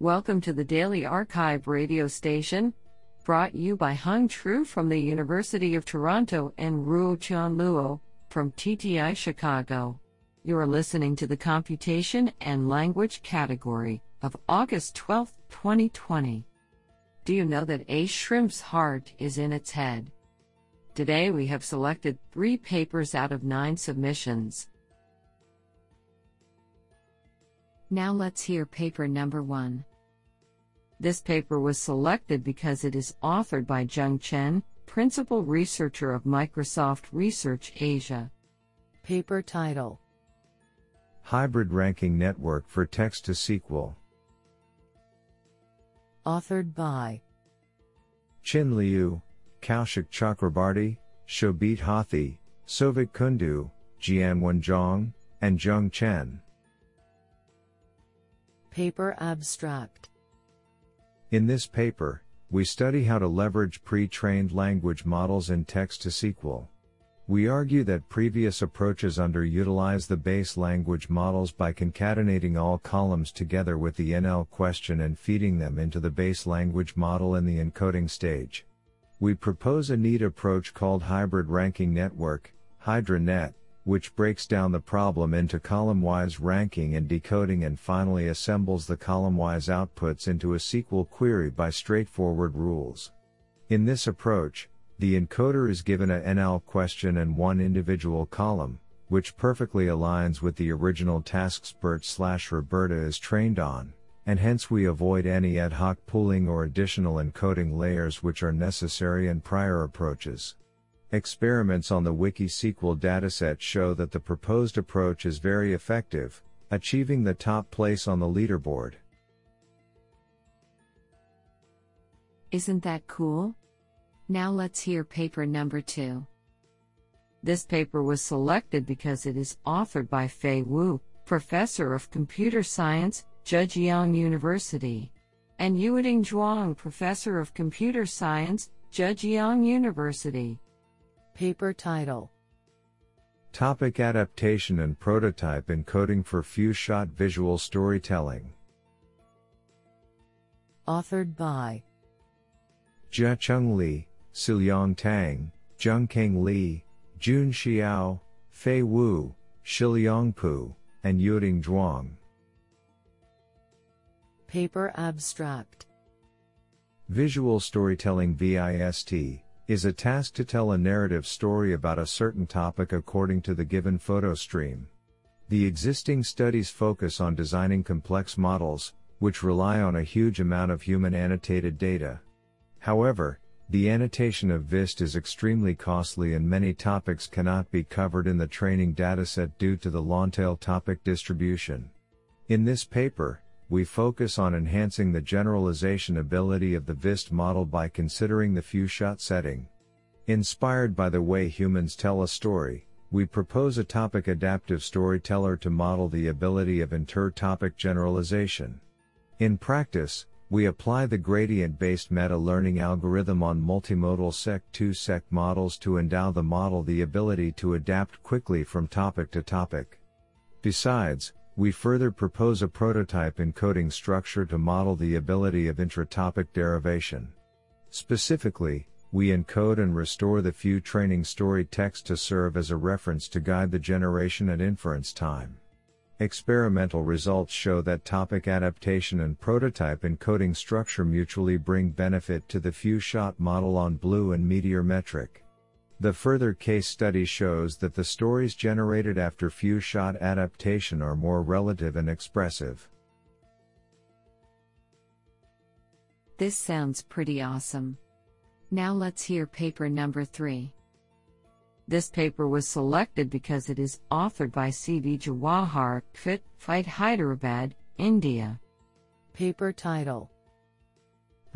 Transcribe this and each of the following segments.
Welcome to the Daily arXiv radio station, brought you by Hung Tru from the University of Toronto and Ruotian Luo from TTI Chicago. You are listening to the Computation and Language category of August 12, 2020. Do you know that a shrimp's heart is in its head? Today we have selected three papers out of nine submissions. Now let's hear paper number one. This paper was selected because it is authored by Zheng Chen, Principal Researcher of Microsoft Research Asia. Paper title Hybrid Ranking Network for Text to SQL. Authored by Qin Lyu, Kaushik Chakrabarti, Shobhit Hathi, Souvik Kundu, Jianwen Zhang, and Zheng Chen. Paper Abstract In this paper, we study how to leverage pre-trained language models in text to SQL. We argue that previous approaches underutilize the base language models by concatenating all columns together with the NL question and feeding them into the base language model in the encoding stage. We propose a neat approach called Hybrid Ranking Network, HydraNet, which breaks down the problem into column-wise ranking and decoding and finally assembles the column-wise outputs into a SQL query by straightforward rules. In this approach, the encoder is given a NL question and one individual column, which perfectly aligns with the original tasks BERT slash RoBERTa is trained on, and hence we avoid any ad hoc pooling or additional encoding layers which are necessary in prior approaches. Experiments on the WikiSQL dataset show that the proposed approach is very effective, achieving the top place on the leaderboard. Isn't that cool? Now let's hear paper number two. This paper was selected because it is authored by Fei Wu, Professor of Computer Science, Zhejiang University, and Yueting Zhuang, Professor of Computer Science, Zhejiang University. Paper title Topic Adaptation and Prototype Encoding for Few Shot Visual Storytelling. Authored by Jiacheng Li, Siliang Tang, Juncheng Li, Jun Xiao, Fei Wu, Shiliang Pu, and Yueting Zhuang. Paper Abstract Visual Storytelling VIST is a task to tell a narrative story about a certain topic according to the given photo stream. The existing studies focus on designing complex models, which rely on a huge amount of human annotated data. However, the annotation of VIST is extremely costly and many topics cannot be covered in the training dataset due to the long-tail topic distribution. In this paper, we focus on enhancing the generalization ability of the VIST model by considering the few shot setting. Inspired by the way humans tell a story, we propose a topic adaptive storyteller to model the ability of inter-topic generalization. In practice, we apply the gradient-based meta-learning algorithm on multimodal Seq2-Seq models to endow the model the ability to adapt quickly from topic to topic. Besides, we further propose a prototype encoding structure to model the ability of intratopic derivation. Specifically, we encode and restore the few training story text to serve as a reference to guide the generation and inference time. Experimental results show that topic adaptation and prototype encoding structure mutually bring benefit to the few shot model on BLEU and Meteor metric. The further case study shows that the stories generated after few shot adaptation are more relative and expressive. This sounds pretty awesome. Now let's hear paper number 3. This paper was selected because it is authored by C.V. Jawahar, Fit, Fight Hyderabad, India. Paper title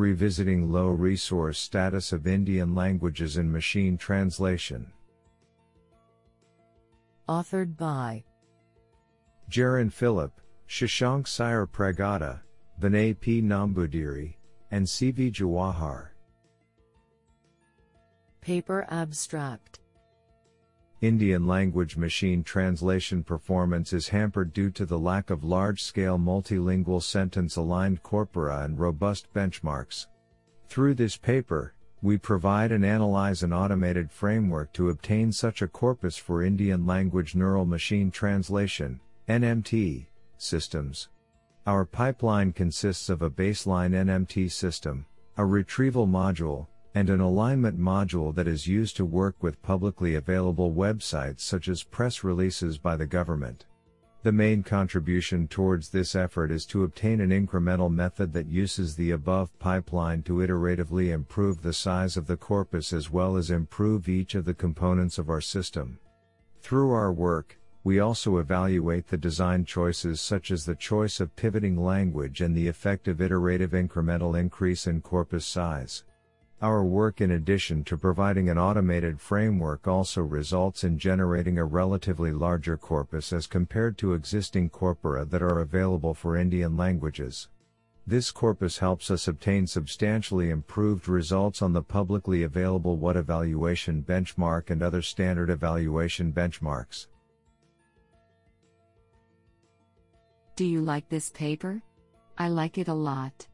Revisiting Low Resource Status of Indian Languages in Machine Translation. Authored by Jerin Philip, Shashank Siripragada, Vinay P. Namboodiri, and C.V. Jawahar. Paper Abstract Indian language machine translation performance is hampered due to the lack of large scale multilingual sentence aligned corpora and robust benchmarks. Through this paper, we provide and analyze an automated framework to obtain such a corpus for Indian language neural machine translation NMT systems. Our pipeline consists of a baseline NMT system, a retrieval module, and an alignment module that is used to work with publicly available websites such as press releases by the government. The main contribution towards this effort is to obtain an incremental method that uses the above pipeline to iteratively improve the size of the corpus as well as improve each of the components of our system. Through our work, we also evaluate the design choices such as the choice of pivoting language and the effective iterative incremental increase in corpus size. Our work in addition to providing an automated framework also results in generating a relatively larger corpus as compared to existing corpora that are available for Indian languages. This corpus helps us obtain substantially improved results on the publicly available WAT evaluation benchmark and other standard evaluation benchmarks. Do you like this paper? I like it a lot.